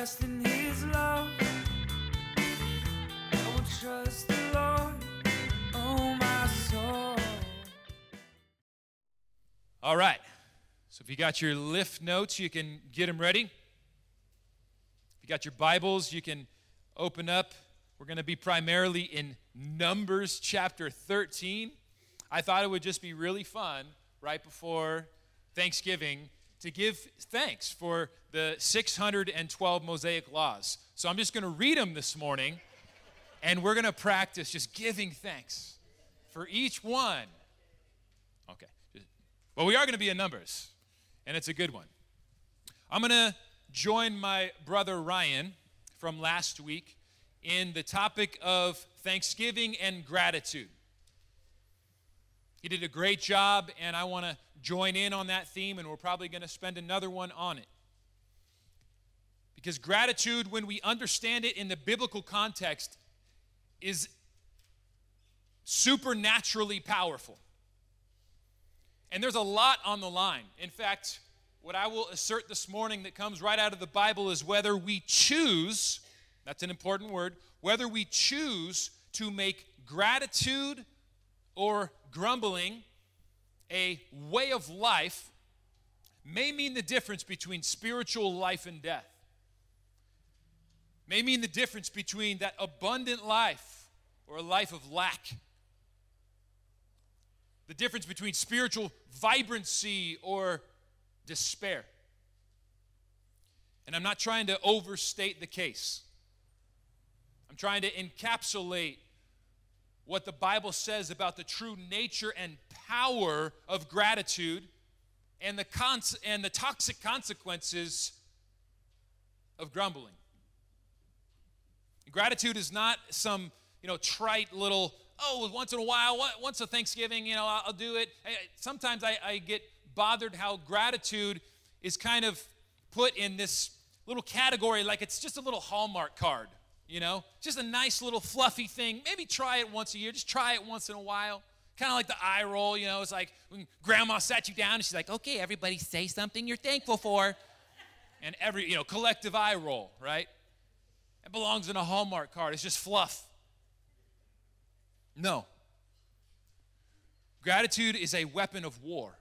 rest in His love. I will trust the Lord, oh my soul. All right. So if you got your lift notes, you can get them ready. If you got your Bibles, you can open up. We're going to be primarily in Numbers chapter 13. I thought it would just be really fun right before Thanksgiving to give thanks for the 612 Mosaic laws. So I'm just going to read them this morning, and we're going to practice just giving thanks for each one. Okay. But we are going to be in Numbers, and it's a good one. I'm going to join my brother Ryan from last week in the topic of thanksgiving and gratitude. He did a great job, and I want to join in on that theme, and we're probably going to spend another one on it. Because gratitude, when we understand it in the biblical context, is supernaturally powerful. And there's a lot on the line. In fact, what I will assert this morning that comes right out of the Bible is whether we choose, that's an important word, whether we choose to make gratitude or grumbling a way of life may mean the difference between spiritual life and death. May mean the difference between that abundant life or a life of lack. The difference between spiritual vibrancy or despair. And I'm not trying to overstate the case. I'm trying to encapsulate what the Bible says about the true nature and power of gratitude and the, cons- and the toxic consequences of grumbling. Gratitude is not some, you know, trite little, oh, once in a while, once a Thanksgiving, you know, I'll, do it. Sometimes I, I get bothered how gratitude is kind of put in this little category like it's just a little Hallmark card you know, just a nice little fluffy thing. Maybe try it once a year, just try it once in a while. Kind of like the eye roll, you know, it's like when grandma sat you down and she's like, okay, everybody say something you're thankful for. And every, you know, collective eye roll, right? It belongs in a Hallmark card. It's just fluff. No. Gratitude is a weapon of war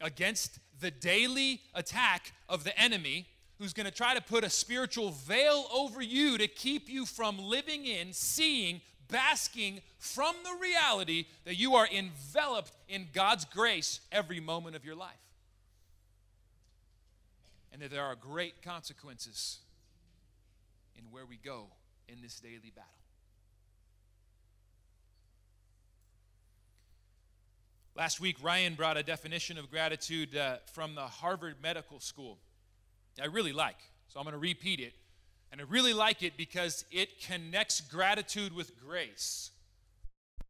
against the daily attack of the enemy who's going to try to put a spiritual veil over you to keep you from living in, seeing, basking from the reality that you are enveloped in God's grace every moment of your life. And that there are great consequences in where we go in this daily battle. Last week, Ryan brought a definition of gratitude uh, from the Harvard Medical School. I really like. So I'm going to repeat it. And I really like it because it connects gratitude with grace,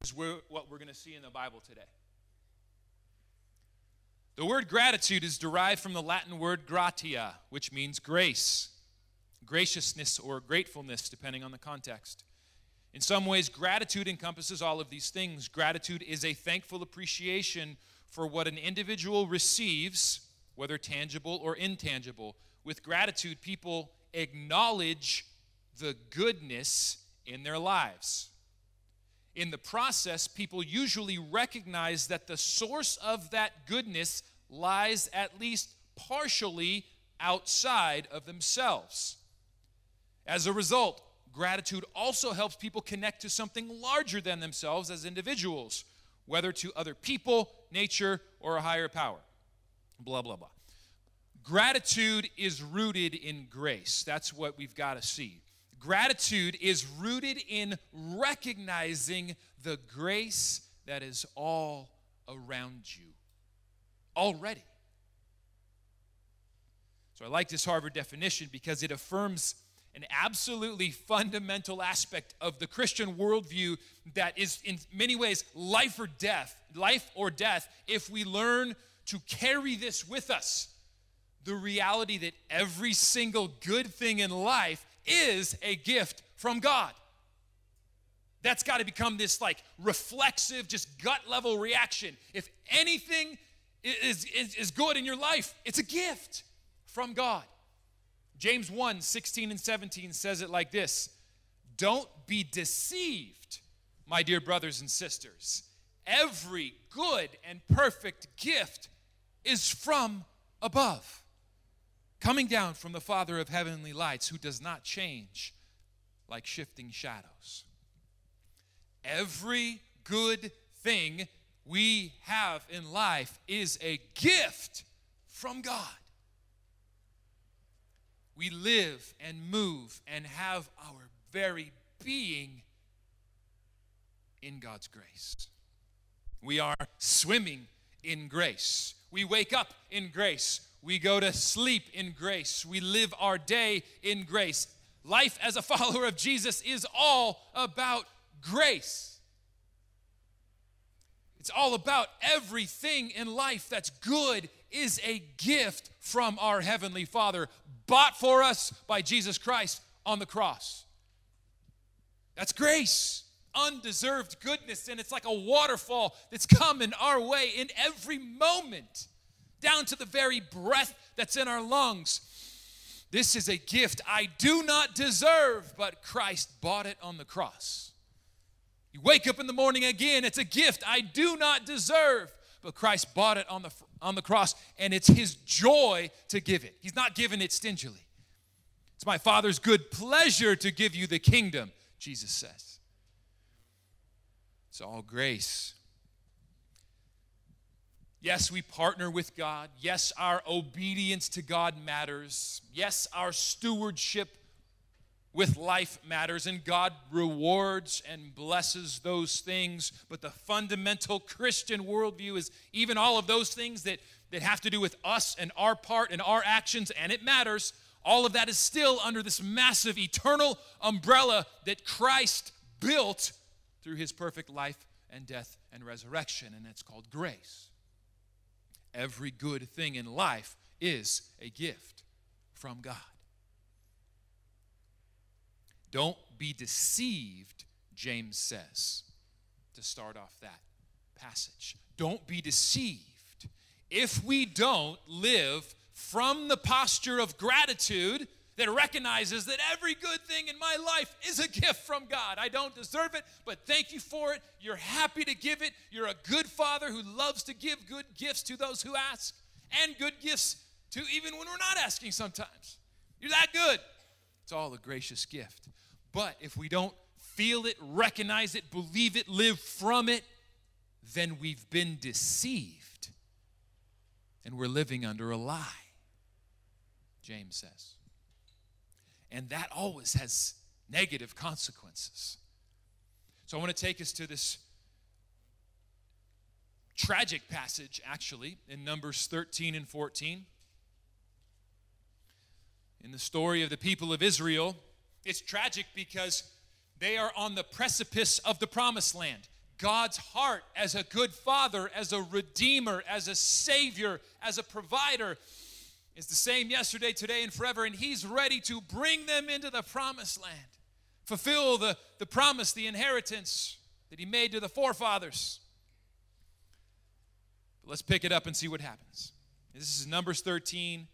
is what we're going to see in the Bible today. The word gratitude is derived from the Latin word gratia, which means grace, graciousness, or gratefulness, depending on the context. In some ways, gratitude encompasses all of these things. Gratitude is a thankful appreciation for what an individual receives, whether tangible or intangible, with gratitude, people acknowledge the goodness in their lives. In the process, people usually recognize that the source of that goodness lies at least partially outside of themselves. As a result, gratitude also helps people connect to something larger than themselves as individuals, whether to other people, nature, or a higher power. Blah, blah, blah. Gratitude is rooted in grace. That's what we've got to see. Gratitude is rooted in recognizing the grace that is all around you already. So I like this Harvard definition because it affirms an absolutely fundamental aspect of the Christian worldview that is in many ways life or death, life or death, if we learn to carry this with us the reality that every single good thing in life is a gift from God. That's got to become this like reflexive, just gut level reaction. If anything is, is, is good in your life, it's a gift from God. James 1 16 and 17 says it like this Don't be deceived, my dear brothers and sisters. Every good and perfect gift is from above, coming down from the Father of heavenly lights, who does not change like shifting shadows. Every good thing we have in life is a gift from God. We live and move and have our very being in God's grace. We are swimming in grace. We wake up in grace. We go to sleep in grace. We live our day in grace. Life as a follower of Jesus is all about grace. It's all about everything in life that's good is a gift from our Heavenly Father, bought for us by Jesus Christ on the cross. That's grace, undeserved goodness, and it's like a waterfall that's coming our way in every moment, down to the very breath that's in our lungs. This is a gift I do not deserve, but Christ bought it on the cross. You wake up in the morning again, it's a gift I do not deserve, but Christ bought it on the, on the cross, and it's His joy to give it. He's not giving it stingily. It's my Father's good pleasure to give you the kingdom, Jesus says. It's all grace. Yes, we partner with God. Yes, our obedience to God matters. Yes, our stewardship with life matters, and God rewards and blesses those things. But the fundamental Christian worldview is even all of those things that, that have to do with us and our part and our actions, and it matters. All of that is still under this massive eternal umbrella that Christ built through his perfect life and death and resurrection, and it's called grace. Every good thing in life is a gift from God. Don't be deceived, James says, to start off that passage. Don't be deceived. If we don't live from the posture of gratitude that recognizes that every good thing in my life is a gift from God. I don't deserve it, but thank you for it. You're happy to give it. You're a good father who loves to give good gifts to those who ask and good gifts to even when we're not asking sometimes. You're that good. It's all a gracious gift. But if we don't feel it, recognize it, believe it, live from it, then we've been deceived and we're living under a lie, James says. And that always has negative consequences. So I want to take us to this tragic passage, actually, in Numbers 13 and 14. In the story of the people of Israel, it's tragic because they are on the precipice of the promised land. God's heart as a good father, as a redeemer, as a savior, as a provider is the same yesterday, today, and forever. And He's ready to bring them into the promised land, fulfill the, the promise, the inheritance that He made to the forefathers. But let's pick it up and see what happens. This is Numbers 13.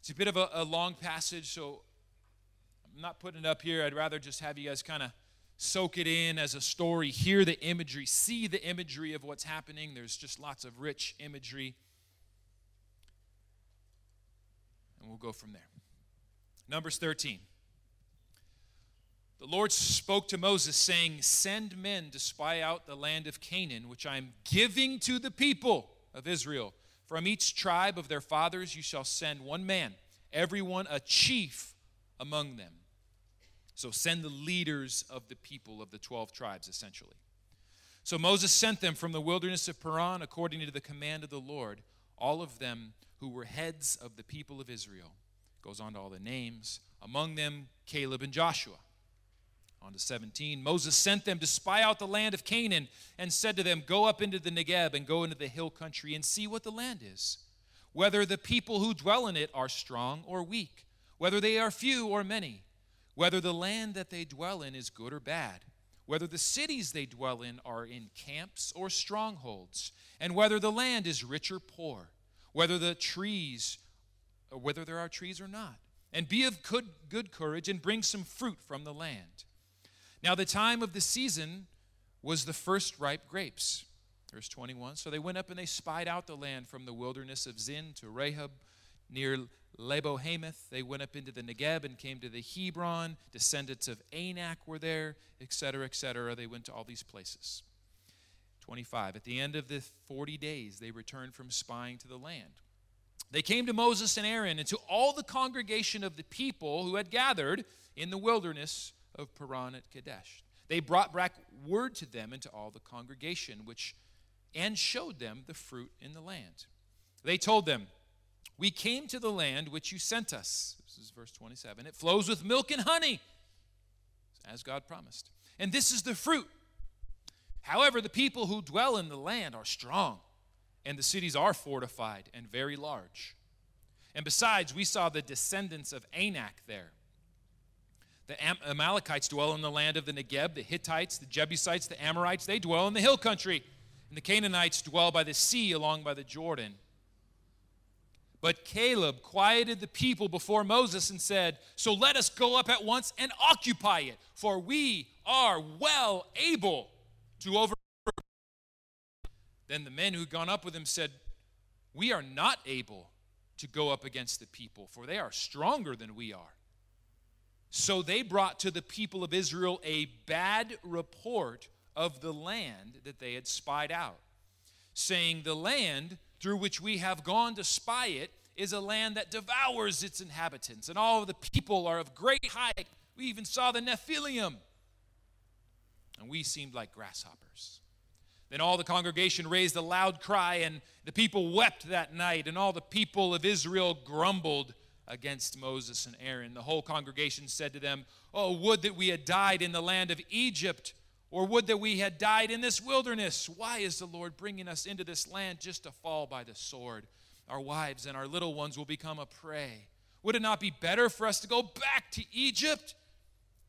It's a bit of a, a long passage, so I'm not putting it up here. I'd rather just have you guys kind of soak it in as a story, hear the imagery, see the imagery of what's happening. There's just lots of rich imagery. And we'll go from there. Numbers 13. The Lord spoke to Moses, saying, Send men to spy out the land of Canaan, which I am giving to the people of Israel. From each tribe of their fathers you shall send one man, everyone a chief among them. So send the leaders of the people of the 12 tribes, essentially. So Moses sent them from the wilderness of Paran according to the command of the Lord, all of them who were heads of the people of Israel. Goes on to all the names, among them Caleb and Joshua. On to 17. Moses sent them to spy out the land of Canaan and said to them, Go up into the Negeb and go into the hill country and see what the land is, whether the people who dwell in it are strong or weak, whether they are few or many whether the land that they dwell in is good or bad, whether the cities they dwell in are in camps or strongholds, and whether the land is rich or poor, whether the trees, or whether there are trees or not. and be of good, good courage, and bring some fruit from the land. Now, the time of the season was the first ripe grapes. Verse 21 So they went up and they spied out the land from the wilderness of Zin to Rehob near Lebo Hamath. They went up into the Negeb and came to the Hebron. Descendants of Anak were there, etc., etc. They went to all these places. 25. At the end of the 40 days, they returned from spying to the land. They came to Moses and Aaron and to all the congregation of the people who had gathered in the wilderness of Paran at Kadesh. They brought back word to them and to all the congregation, which and showed them the fruit in the land. They told them, We came to the land which you sent us. This is verse 27. It flows with milk and honey, as God promised. And this is the fruit. However, the people who dwell in the land are strong, and the cities are fortified and very large. And besides, we saw the descendants of Anak there. The Am- Amalekites dwell in the land of the Negeb, the Hittites, the Jebusites, the Amorites, they dwell in the hill country. And the Canaanites dwell by the sea along by the Jordan. But Caleb quieted the people before Moses and said, So let us go up at once and occupy it, for we are well able to over. Then the men who had gone up with him said, We are not able to go up against the people, for they are stronger than we are. So they brought to the people of Israel a bad report of the land that they had spied out, saying, The land through which we have gone to spy it is a land that devours its inhabitants, and all the people are of great height. We even saw the Nephilim, and we seemed like grasshoppers. Then all the congregation raised a loud cry, and the people wept that night, and all the people of Israel grumbled against Moses and Aaron. The whole congregation said to them, Oh, would that we had died in the land of Egypt or would that we had died in this wilderness. Why is the Lord bringing us into this land just to fall by the sword? Our wives and our little ones will become a prey. Would it not be better for us to go back to Egypt?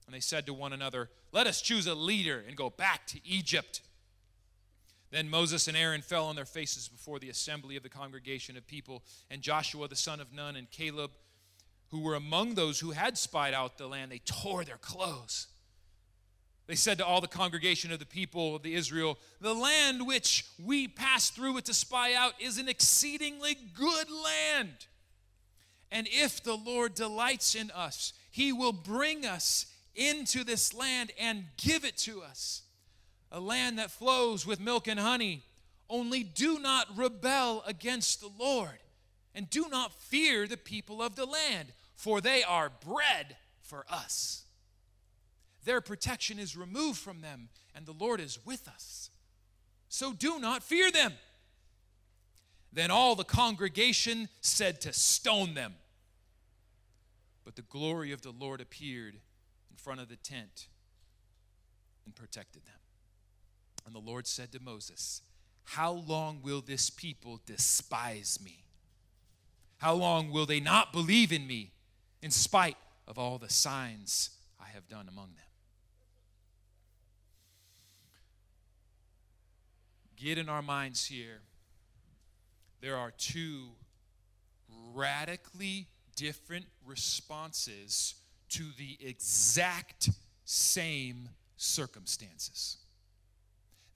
And they said to one another, Let us choose a leader and go back to Egypt. Then Moses and Aaron fell on their faces before the assembly of the congregation of people, and Joshua the son of Nun and Caleb, who were among those who had spied out the land, they tore their clothes they said to all the congregation of the people of the Israel, The land which we passed through it to spy out is an exceedingly good land. And if the Lord delights in us, he will bring us into this land and give it to us. A land that flows with milk and honey. Only do not rebel against the Lord, and do not fear the people of the land, for they are bread for us. Their protection is removed from them, and the Lord is with us. So do not fear them. Then all the congregation said to stone them. But the glory of the Lord appeared front of the tent and protected them. And the Lord said to Moses, How long will this people despise me? How long will they not believe in me in spite of all the signs I have done among them? get in our minds here there are two radically different responses to the exact same circumstances.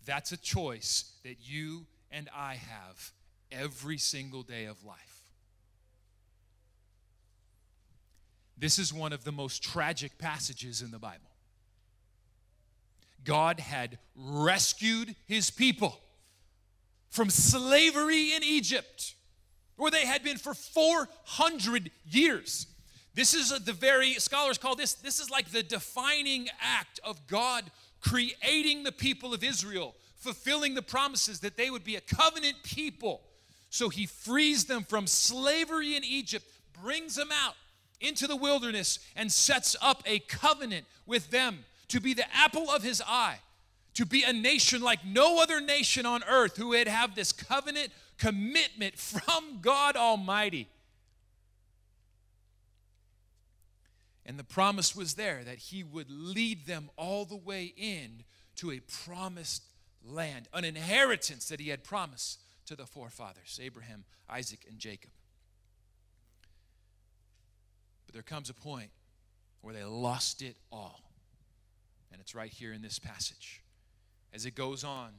That's a choice that you and I have every single day of life. This is one of the most tragic passages in the Bible. God had rescued his people from slavery in Egypt, where they had been for 400 years. This is the very, scholars call this, this is like the defining act of God creating the people of Israel, fulfilling the promises that they would be a covenant people. So he frees them from slavery in Egypt, brings them out into the wilderness, and sets up a covenant with them to be the apple of his eye to be a nation like no other nation on earth who would have this covenant commitment from God Almighty. And the promise was there that he would lead them all the way in to a promised land, an inheritance that he had promised to the forefathers Abraham, Isaac, and Jacob. But there comes a point where they lost it all. And it's right here in this passage. As it goes on,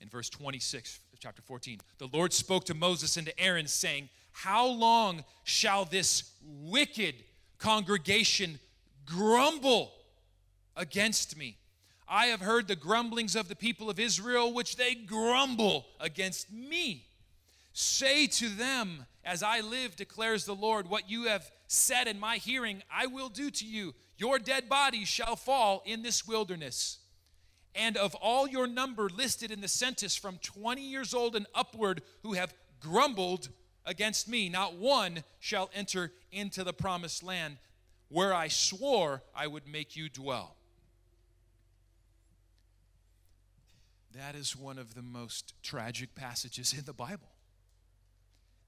in verse 26 of chapter 14, the Lord spoke to Moses and to Aaron, saying, How long shall this wicked congregation grumble against me? I have heard the grumblings of the people of Israel, which they grumble against me. Say to them, As I live, declares the Lord, what you have said in my hearing, I will do to you. Your dead bodies shall fall in this wilderness. And of all your number listed in the census from 20 years old and upward who have grumbled against me, not one shall enter into the promised land where I swore I would make you dwell. That is one of the most tragic passages in the Bible.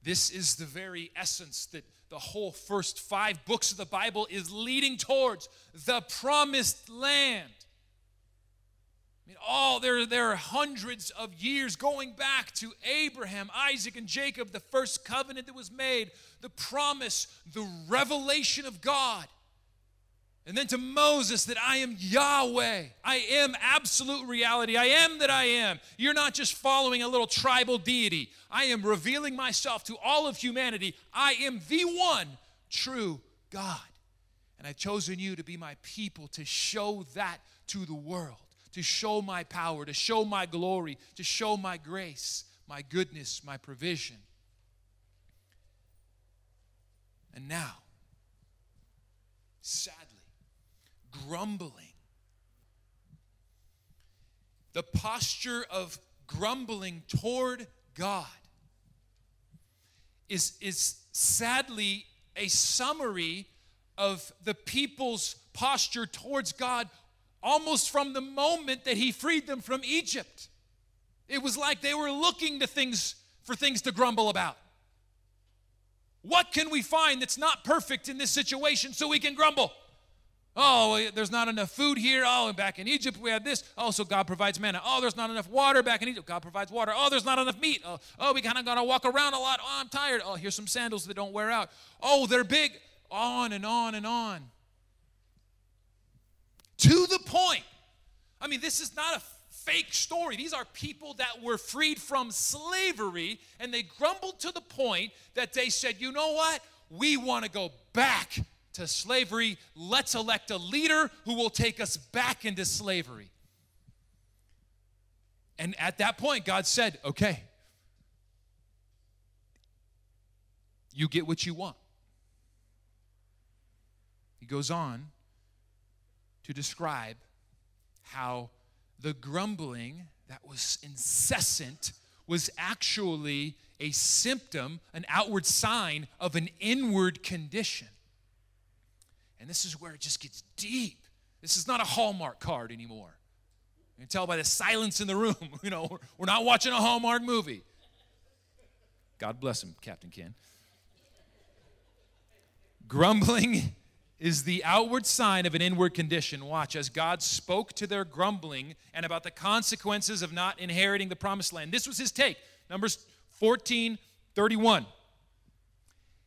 This is the very essence that the whole first five books of the Bible is leading towards the promised land. I mean, all there, there are hundreds of years going back to Abraham, Isaac, and Jacob, the first covenant that was made, the promise, the revelation of God. And then to Moses that I am Yahweh. I am absolute reality. I am that I am. You're not just following a little tribal deity. I am revealing myself to all of humanity. I am the one true God. And I've chosen you to be my people to show that to the world, to show my power, to show my glory, to show my grace, my goodness, my provision. And now, sadly, grumbling. The posture of grumbling toward God is, is sadly a summary of the people's posture towards God almost from the moment that He freed them from Egypt. It was like they were looking to things for things to grumble about. What can we find that's not perfect in this situation so we can grumble? Oh, there's not enough food here. Oh, and back in Egypt we had this. Oh, so God provides manna. Oh, there's not enough water back in Egypt. God provides water. Oh, there's not enough meat. Oh, oh we kind of got to walk around a lot. Oh, I'm tired. Oh, here's some sandals that don't wear out. Oh, they're big. On and on and on. To the point. I mean, this is not a fake story. These are people that were freed from slavery, and they grumbled to the point that they said, you know what? We want to go back to slavery. Let's elect a leader who will take us back into slavery. And at that point, God said, okay, you get what you want. He goes on to describe how the grumbling that was incessant was actually a symptom, an outward sign of an inward condition. And this is where it just gets deep. This is not a Hallmark card anymore. You can tell by the silence in the room, you know, we're not watching a Hallmark movie. God bless him, Captain Ken. Grumbling is the outward sign of an inward condition. Watch, as God spoke to their grumbling and about the consequences of not inheriting the promised land. This was his take. Numbers 14 31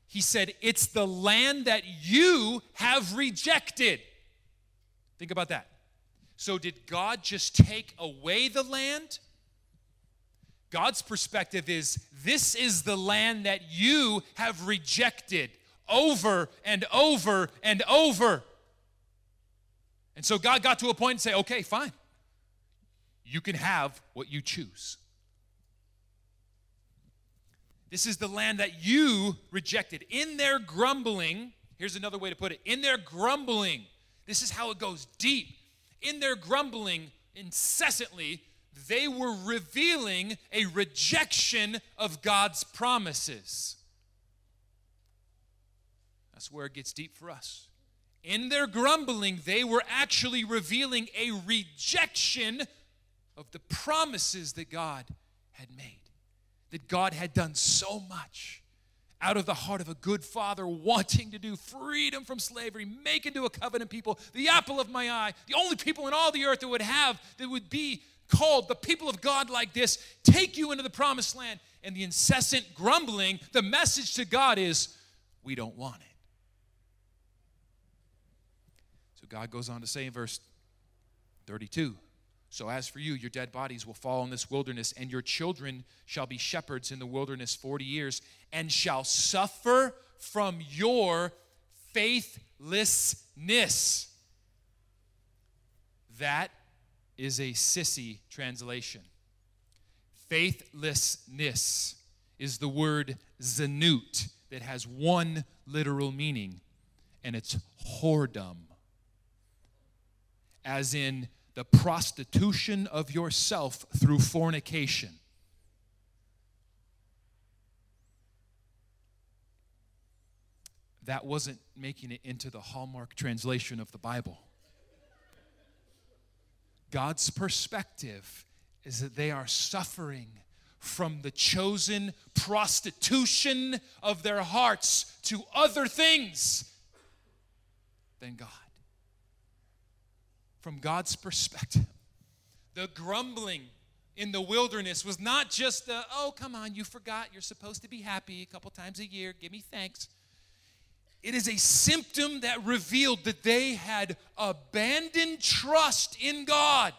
he said, It's the land that you have rejected. Think about that. So, did God just take away the land? God's perspective is this is the land that you have rejected over and over and over. And so God got to a point and say, okay, fine. You can have what you choose. This is the land that you rejected. In their grumbling, here's another way to put it in their grumbling, this is how it goes deep. In their grumbling, incessantly, they were revealing a rejection of God's promises. That's where it gets deep for us. In their grumbling, they were actually revealing a rejection of the promises that God had made that God had done so much out of the heart of a good father wanting to do freedom from slavery, make into a covenant people, the apple of my eye, the only people in all the earth that would have, that would be called the people of God like this, take you into the promised land. And the incessant grumbling, the message to God is, we don't want it. But God goes on to say in verse 32 So as for you, your dead bodies will fall in this wilderness, and your children shall be shepherds in the wilderness 40 years, and shall suffer from your faithlessness. That is a sissy translation. Faithlessness is the word zanut that has one literal meaning, and it's whoredom. As in the prostitution of yourself through fornication. That wasn't making it into the Hallmark translation of the Bible. God's perspective is that they are suffering from the chosen prostitution of their hearts to other things than God. From God's perspective, the grumbling in the wilderness was not just the, oh, come on, you forgot you're supposed to be happy a couple times a year, give me thanks. It is a symptom that revealed that they had abandoned trust in God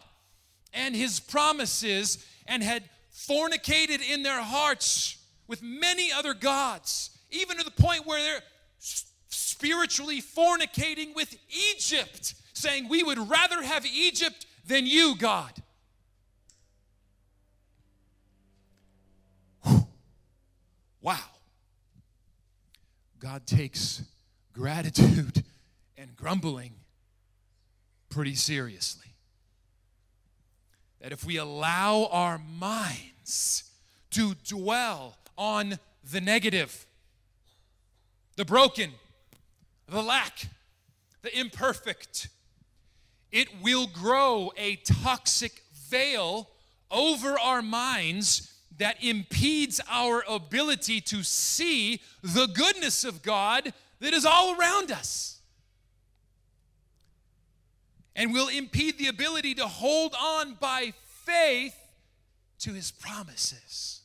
and His promises and had fornicated in their hearts with many other gods, even to the point where they're spiritually fornicating with Egypt, saying, We would rather have Egypt than you, God. Wow. God takes gratitude and grumbling pretty seriously. That if we allow our minds to dwell on the negative, the broken, the lack, the imperfect, it will grow a toxic veil over our minds that impedes our ability to see the goodness of God that is all around us. And will impede the ability to hold on by faith to his promises.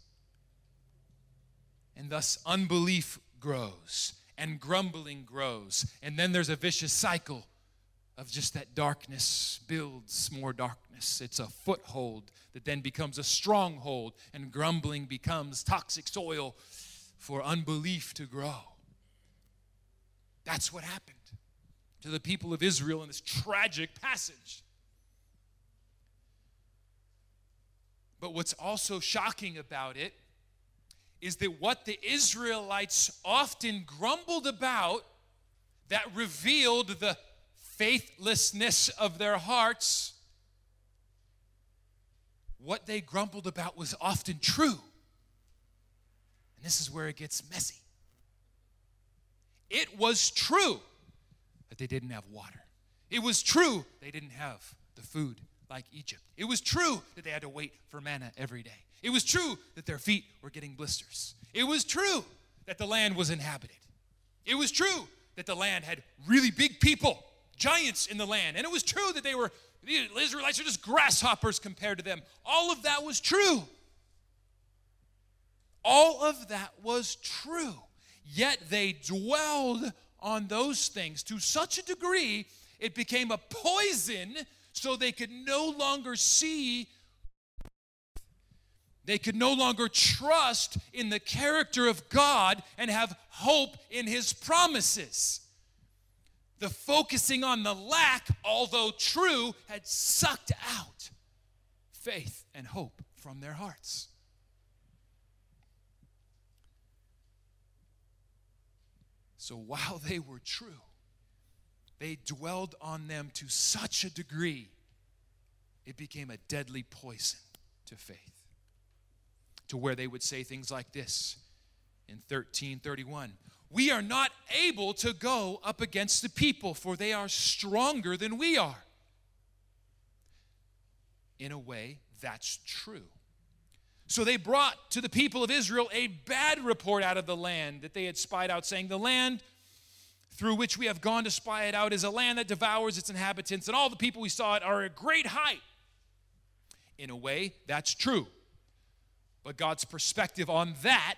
And thus, unbelief grows and grumbling grows. And then there's a vicious cycle of just that darkness builds more darkness. It's a foothold that then becomes a stronghold, and grumbling becomes toxic soil for unbelief to grow. That's what happened to the people of Israel in this tragic passage. But what's also shocking about it is that what the Israelites often grumbled about that revealed the faithlessness of their hearts, what they grumbled about was often true. And this is where it gets messy. It was true that they didn't have water. It was true they didn't have the food like Egypt. It was true that they had to wait for manna every day. It was true that their feet were getting blisters. It was true that the land was inhabited. It was true that the land had really big people, giants in the land. And it was true that they were, the Israelites are just grasshoppers compared to them. All of that was true. All of that was true. Yet they dwelled on those things to such a degree it became a poison so they could no longer see they could no longer trust in the character of God and have hope in his promises. The focusing on the lack, although true, had sucked out faith and hope from their hearts. So while they were true, they dwelled on them to such a degree, it became a deadly poison to faith to where they would say things like this in 1331 We are not able to go up against the people, for they are stronger than we are. In a way, that's true. So they brought to the people of Israel a bad report out of the land that they had spied out, saying, The land through which we have gone to spy it out is a land that devours its inhabitants, and all the people we saw it are a great height. In a way, that's true. But God's perspective on that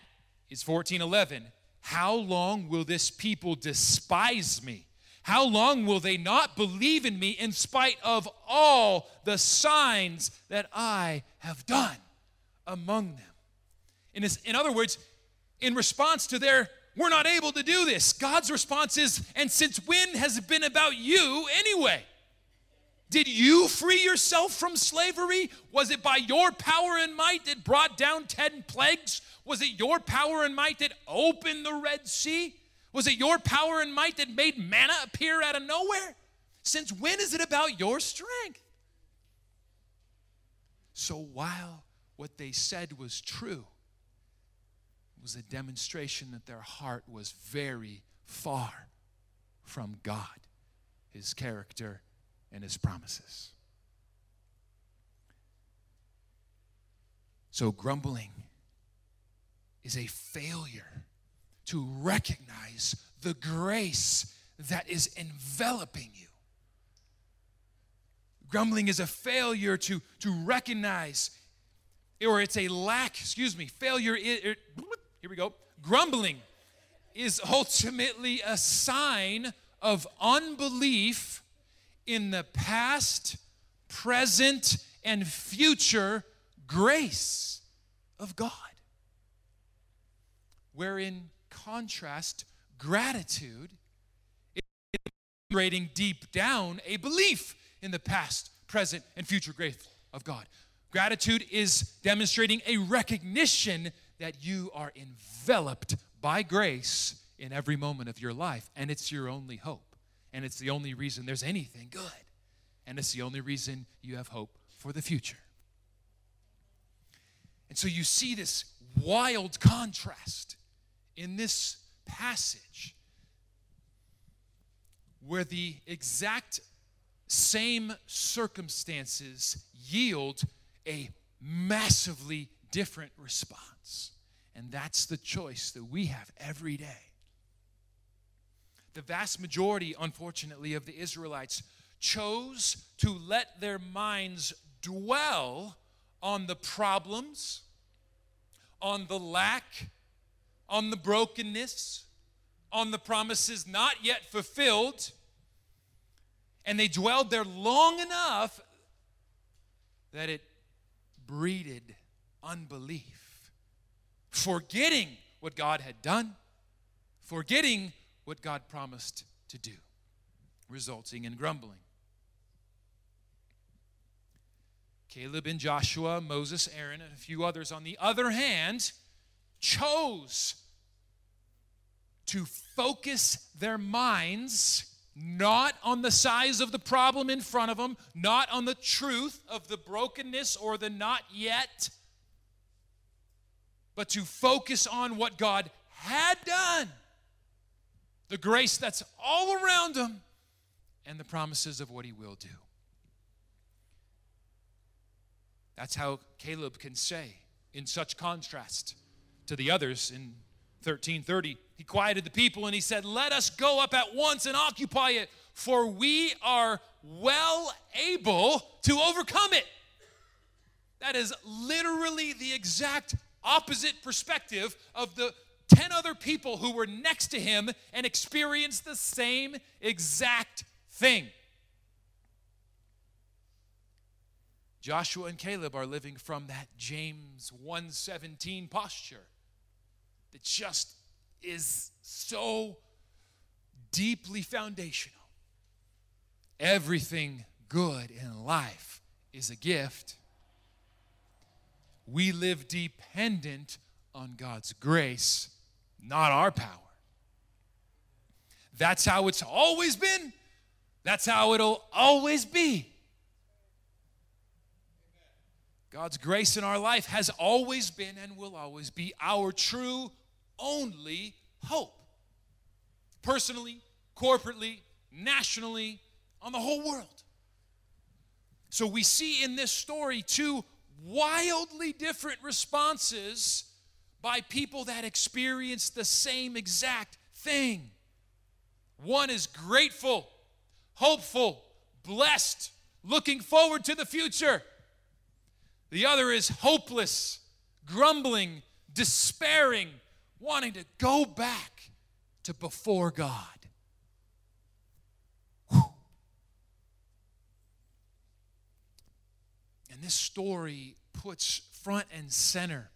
is 1411. How long will this people despise me? How long will they not believe in me in spite of all the signs that I have done among them? In, this, in other words, in response to their, we're not able to do this, God's response is, and since when has it been about you anyway? Did you free yourself from slavery? Was it by your power and might that brought down 10 plagues? Was it your power and might that opened the Red Sea? Was it your power and might that made manna appear out of nowhere? Since when is it about your strength? So while what they said was true, it was a demonstration that their heart was very far from God, His character, and his promises. So, grumbling is a failure to recognize the grace that is enveloping you. Grumbling is a failure to, to recognize, or it's a lack, excuse me, failure. Er, here we go. Grumbling is ultimately a sign of unbelief in the past, present, and future grace of God. Where in contrast, gratitude is demonstrating deep down a belief in the past, present, and future grace of God. Gratitude is demonstrating a recognition that you are enveloped by grace in every moment of your life, and it's your only hope and it's the only reason there's anything good. And it's the only reason you have hope for the future. And so you see this wild contrast in this passage where the exact same circumstances yield a massively different response. And that's the choice that we have every day the vast majority, unfortunately, of the Israelites chose to let their minds dwell on the problems, on the lack, on the brokenness, on the promises not yet fulfilled. And they dwelled there long enough that it breeded unbelief, forgetting what God had done, forgetting what God promised to do, resulting in grumbling. Caleb and Joshua, Moses, Aaron, and a few others, on the other hand, chose to focus their minds not on the size of the problem in front of them, not on the truth of the brokenness or the not yet, but to focus on what God had done the grace that's all around him, and the promises of what he will do. That's how Caleb can say, in such contrast to the others in 1330, he quieted the people and he said, Let us go up at once and occupy it, for we are well able to overcome it. That is literally the exact opposite perspective of the 10 other people who were next to him and experienced the same exact thing. Joshua and Caleb are living from that James 117 posture that just is so deeply foundational. Everything good in life is a gift. We live dependent on God's grace not our power. That's how it's always been. That's how it'll always be. God's grace in our life has always been and will always be our true only hope. Personally, corporately, nationally, on the whole world. So we see in this story two wildly different responses by people that experience the same exact thing. One is grateful, hopeful, blessed, looking forward to the future. The other is hopeless, grumbling, despairing, wanting to go back to before God. And this story puts front and center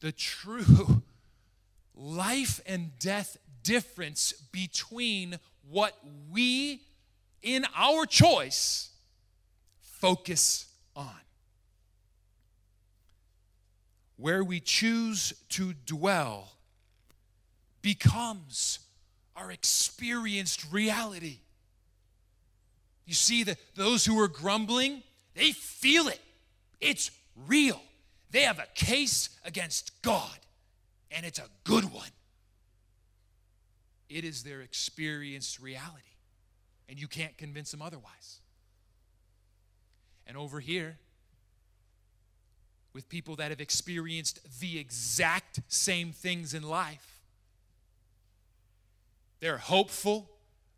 the true life and death difference between what we, in our choice, focus on. Where we choose to dwell becomes our experienced reality. You see, that those who are grumbling, they feel it. It's real. They have a case against God, and it's a good one. It is their experienced reality, and you can't convince them otherwise. And over here, with people that have experienced the exact same things in life, they're hopeful,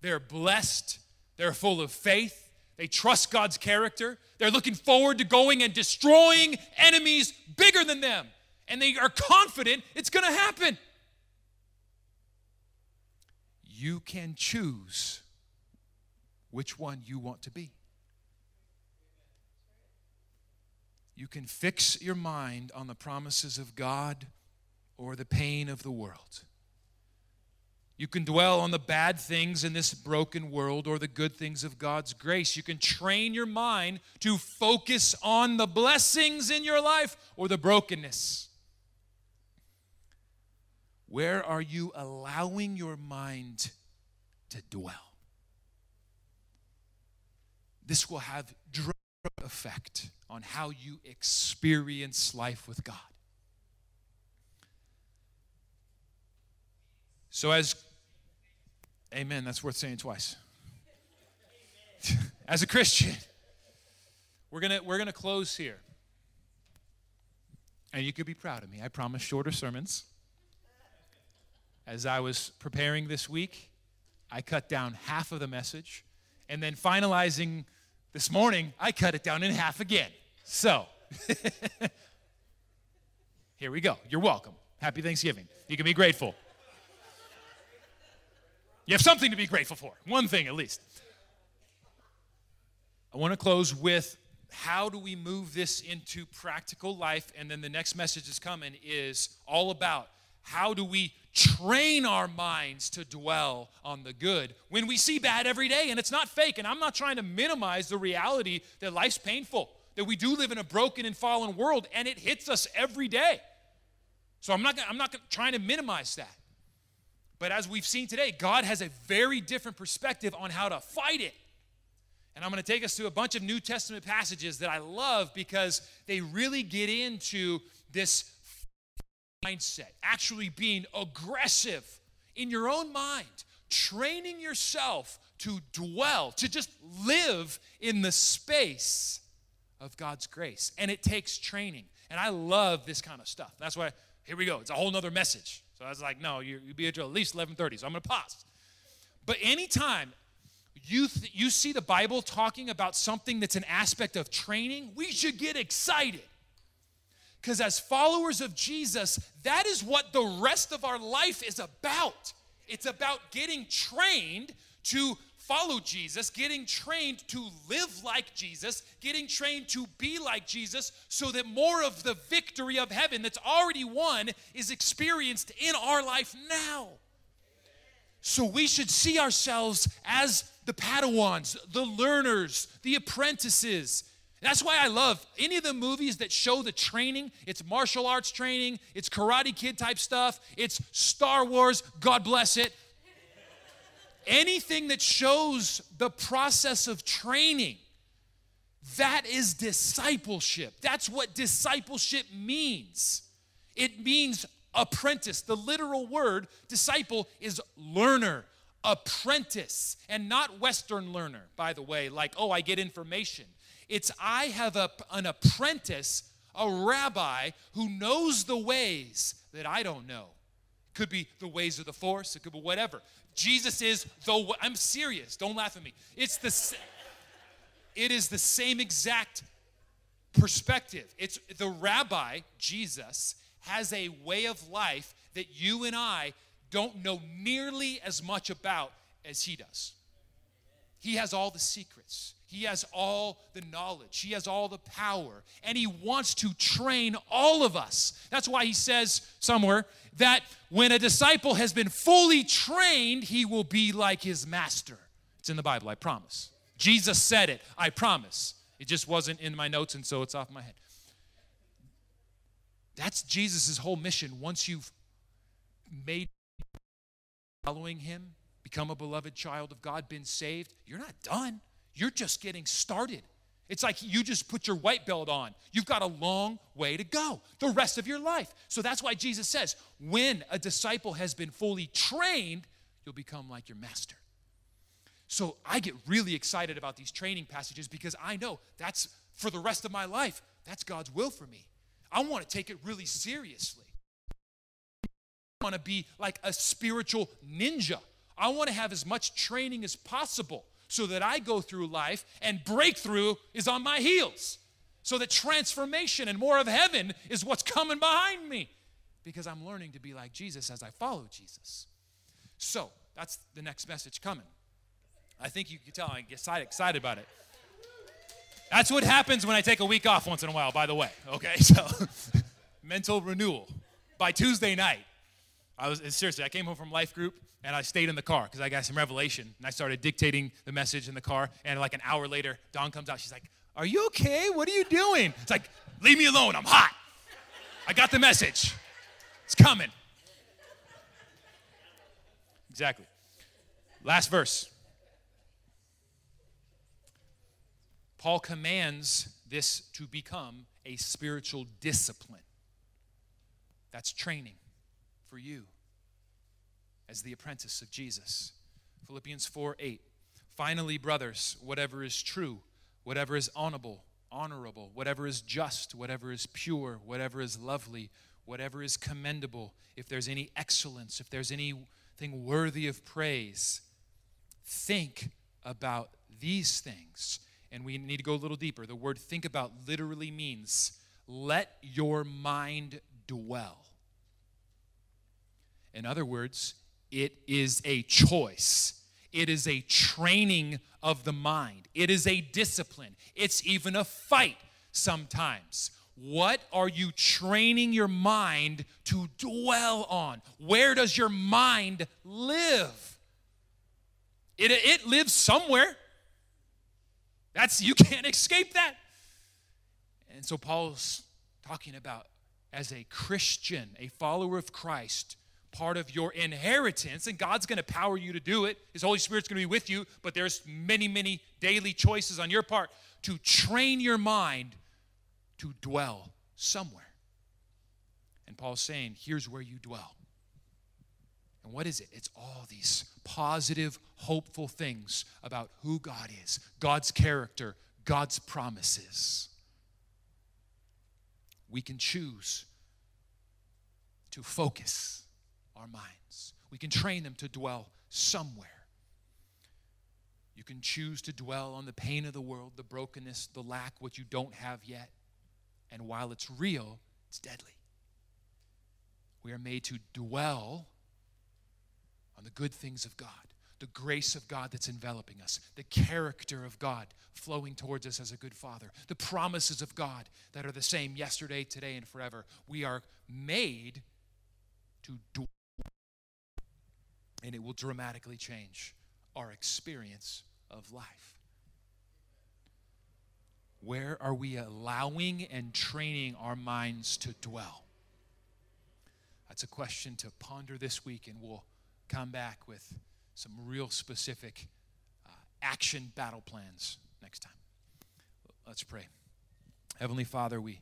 they're blessed, they're full of faith, they trust God's character. They're looking forward to going and destroying enemies bigger than them. And they are confident it's going to happen. You can choose which one you want to be. You can fix your mind on the promises of God or the pain of the world. You can dwell on the bad things in this broken world or the good things of God's grace. You can train your mind to focus on the blessings in your life or the brokenness. Where are you allowing your mind to dwell? This will have direct effect on how you experience life with God. So, as Amen. That's worth saying twice. As a Christian, we're gonna we're gonna close here. And you could be proud of me. I promise shorter sermons. As I was preparing this week, I cut down half of the message. And then finalizing this morning, I cut it down in half again. So, here we go. You're welcome. Happy Thanksgiving. You can be grateful. You have something to be grateful for, one thing at least. I want to close with how do we move this into practical life? And then the next message is coming is all about how do we train our minds to dwell on the good when we see bad every day and it's not fake. And I'm not trying to minimize the reality that life's painful, that we do live in a broken and fallen world and it hits us every day. So I'm not, I'm not trying to minimize that. But as we've seen today, God has a very different perspective on how to fight it. And I'm going to take us to a bunch of New Testament passages that I love because they really get into this mindset, actually being aggressive in your own mind, training yourself to dwell, to just live in the space of God's grace. And it takes training. And I love this kind of stuff. That's why, here we go. It's a whole nother message. So I was like, no, you, will be at least 11:30. So I'm to pause. But anytime you th- you see the Bible talking about something that's an aspect of training, we should get excited. Because as followers of Jesus, that is what the rest of our life is about. It's about getting trained to follow Jesus, getting trained to live like Jesus, getting trained to be like Jesus, so that more of the victory of heaven that's already won is experienced in our life now. So we should see ourselves as the Padawans, the learners, the apprentices. That's why I love any of the movies that show the training. It's martial arts training, it's Karate Kid type stuff, it's Star Wars, God bless it anything that shows the process of training, that is discipleship. That's what discipleship means. It means apprentice. The literal word disciple is learner, apprentice, and not Western learner, by the way, like, oh, I get information. It's I have a, an apprentice, a rabbi who knows the ways that I don't know. Could be the ways of the force, it could be whatever. Jesus is the I'm serious. Don't laugh at me. It's the it is the same exact perspective. It's the rabbi, Jesus, has a way of life that you and I don't know nearly as much about as he does. He has all the secrets. He has all the knowledge. He has all the power. And He wants to train all of us. That's why He says somewhere that when a disciple has been fully trained, he will be like his master. It's in the Bible, I promise. Jesus said it, I promise. It just wasn't in my notes, and so it's off my head. That's Jesus' whole mission. Once you've made following him, become a beloved child of God, been saved, you're not done. You're just getting started. It's like you just put your white belt on. You've got a long way to go the rest of your life. So that's why Jesus says, when a disciple has been fully trained, you'll become like your master. So I get really excited about these training passages because I know that's for the rest of my life. That's God's will for me. I want to take it really seriously. I want to be like a spiritual ninja. I want to have as much training as possible so that I go through life and breakthrough is on my heels. So that transformation and more of heaven is what's coming behind me because I'm learning to be like Jesus as I follow Jesus. So that's the next message coming. I think you can tell I get excited, about it. That's what happens when I take a week off once in a while, by the way. Okay, so mental renewal. By Tuesday night, I was seriously, I came home from life group and I stayed in the car because I got some revelation. And I started dictating the message in the car. And like an hour later, Dawn comes out. She's like, Are you okay? What are you doing? It's like, Leave me alone. I'm hot. I got the message. It's coming. Exactly. Last verse. Paul commands this to become a spiritual discipline. That's training for you as the apprentice of Jesus. Philippians 4 8. Finally, brothers, whatever is true, whatever is honorable, honorable, whatever is just, whatever is pure, whatever is lovely, whatever is commendable, if there's any excellence, if there's anything worthy of praise, think about these things. And we need to go a little deeper. The word think about literally means let your mind dwell. In other words, it is a choice. It is a training of the mind. It is a discipline. It's even a fight sometimes. What are you training your mind to dwell on? Where does your mind live? It, it lives somewhere. That's you can't escape that. And so Paul's talking about as a Christian, a follower of Christ, part of your inheritance, and God's going to power you to do it. His Holy Spirit's going to be with you, but there's many, many daily choices on your part to train your mind to dwell somewhere. And Paul's saying, here's where you dwell. And what is it? It's all these positive, hopeful things about who God is, God's character, God's promises. We can choose to focus our minds. We can train them to dwell somewhere. You can choose to dwell on the pain of the world, the brokenness, the lack, what you don't have yet. And while it's real, it's deadly. We are made to dwell on the good things of God, the grace of God that's enveloping us, the character of God flowing towards us as a good father, the promises of God that are the same yesterday, today, and forever. We are made to dwell and it will dramatically change our experience of life. Where are we allowing and training our minds to dwell? That's a question to ponder this week, and we'll come back with some real specific uh, action battle plans next time. Let's pray. Heavenly Father, we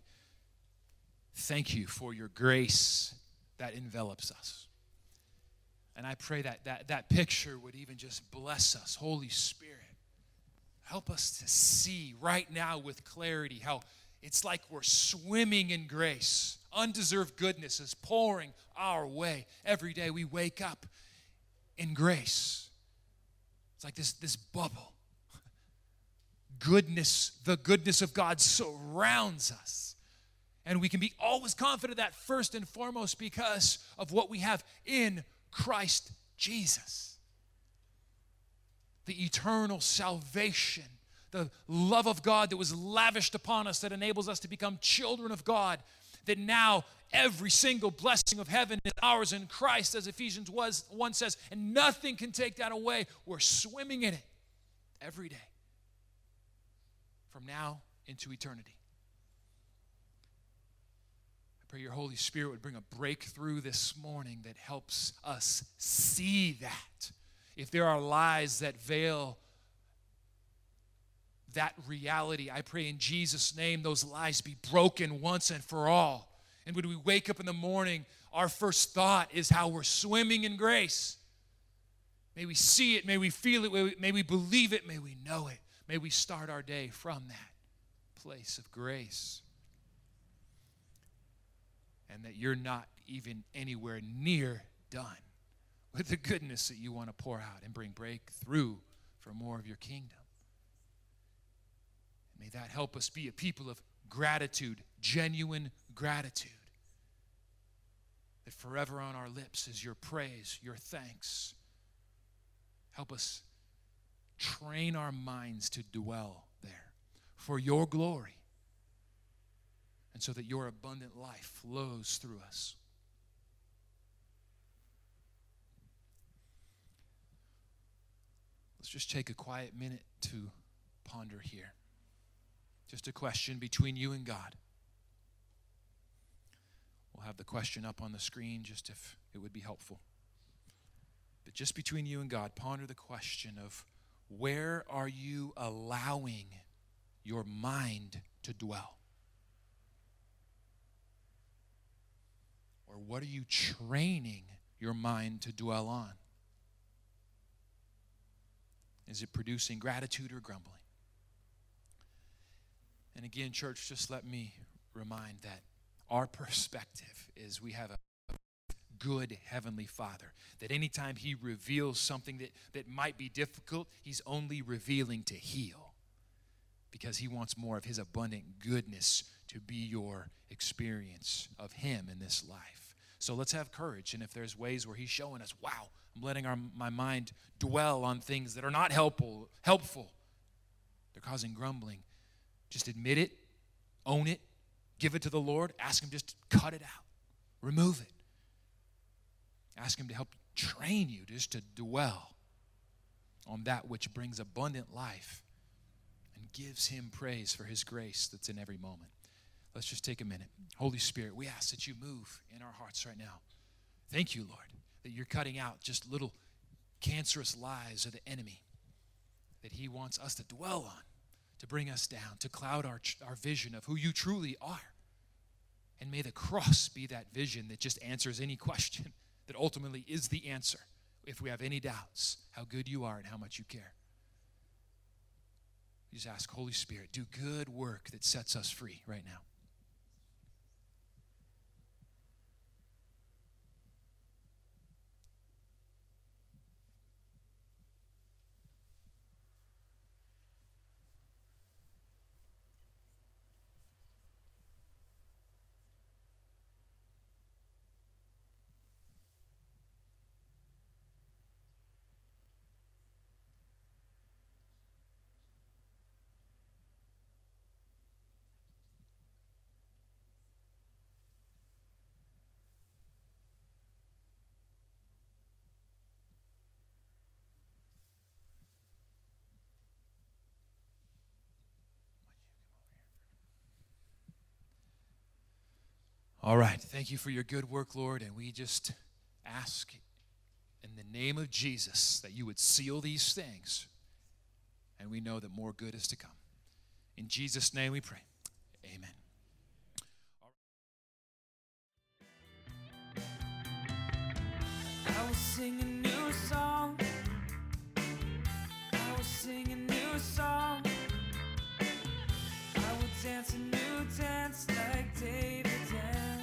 thank you for your grace that envelops us. And I pray that, that that picture would even just bless us. Holy Spirit, help us to see right now with clarity how it's like we're swimming in grace. Undeserved goodness is pouring our way. Every day we wake up in grace. It's like this, this bubble. Goodness, the goodness of God surrounds us. And we can be always confident that first and foremost because of what we have in Christ Jesus. the eternal salvation, the love of God that was lavished upon us that enables us to become children of God, that now every single blessing of heaven is ours in Christ, as Ephesians was, 1 says, and nothing can take that away. We're swimming in it every day from now into eternity. Pray your Holy Spirit would bring a breakthrough this morning that helps us see that. If there are lies that veil that reality, I pray in Jesus' name those lies be broken once and for all. And when we wake up in the morning, our first thought is how we're swimming in grace. May we see it, may we feel it, may we believe it, may we know it. May we start our day from that place of grace. And that you're not even anywhere near done with the goodness that you want to pour out and bring breakthrough for more of your kingdom. May that help us be a people of gratitude, genuine gratitude. That forever on our lips is your praise, your thanks. Help us train our minds to dwell there for your glory and so that your abundant life flows through us. Let's just take a quiet minute to ponder here. Just a question between you and God. We'll have the question up on the screen just if it would be helpful. But just between you and God, ponder the question of where are you allowing your mind to dwell? What are you training your mind to dwell on? Is it producing gratitude or grumbling? And again, church, just let me remind that our perspective is we have a good heavenly father that anytime he reveals something that, that might be difficult he's only revealing to heal because he wants more of his abundant goodness to be your experience of him in this life so let's have courage. And if there's ways where he's showing us wow i'm letting our, my mind dwell on things that are not helpful helpful they're causing grumbling. Just admit it own it give it to the lord. Ask him just cut it out remove it. Ask Him to help train you just to dwell on that which brings abundant life and gives Him praise for His grace that's in every moment. Let's just take a minute. Holy Spirit, we ask that you move in our hearts right now. Thank you, Lord, that you're cutting out just little cancerous lies of the enemy that He wants us to dwell on, to bring us down, to cloud our, our vision of who you truly are. And may the cross be that vision that just answers any question that ultimately is the answer if we have any doubts how good you are and how much you care. You just ask, Holy Spirit, do good work that sets us free right now. All right. Thank you for your good work, Lord. And we just ask in the name of Jesus that you would seal these things. And we know that more good is to come. In Jesus' name we pray. Amen. I will sing a new song. I will sing a new song. I will dance a new dance like David danced.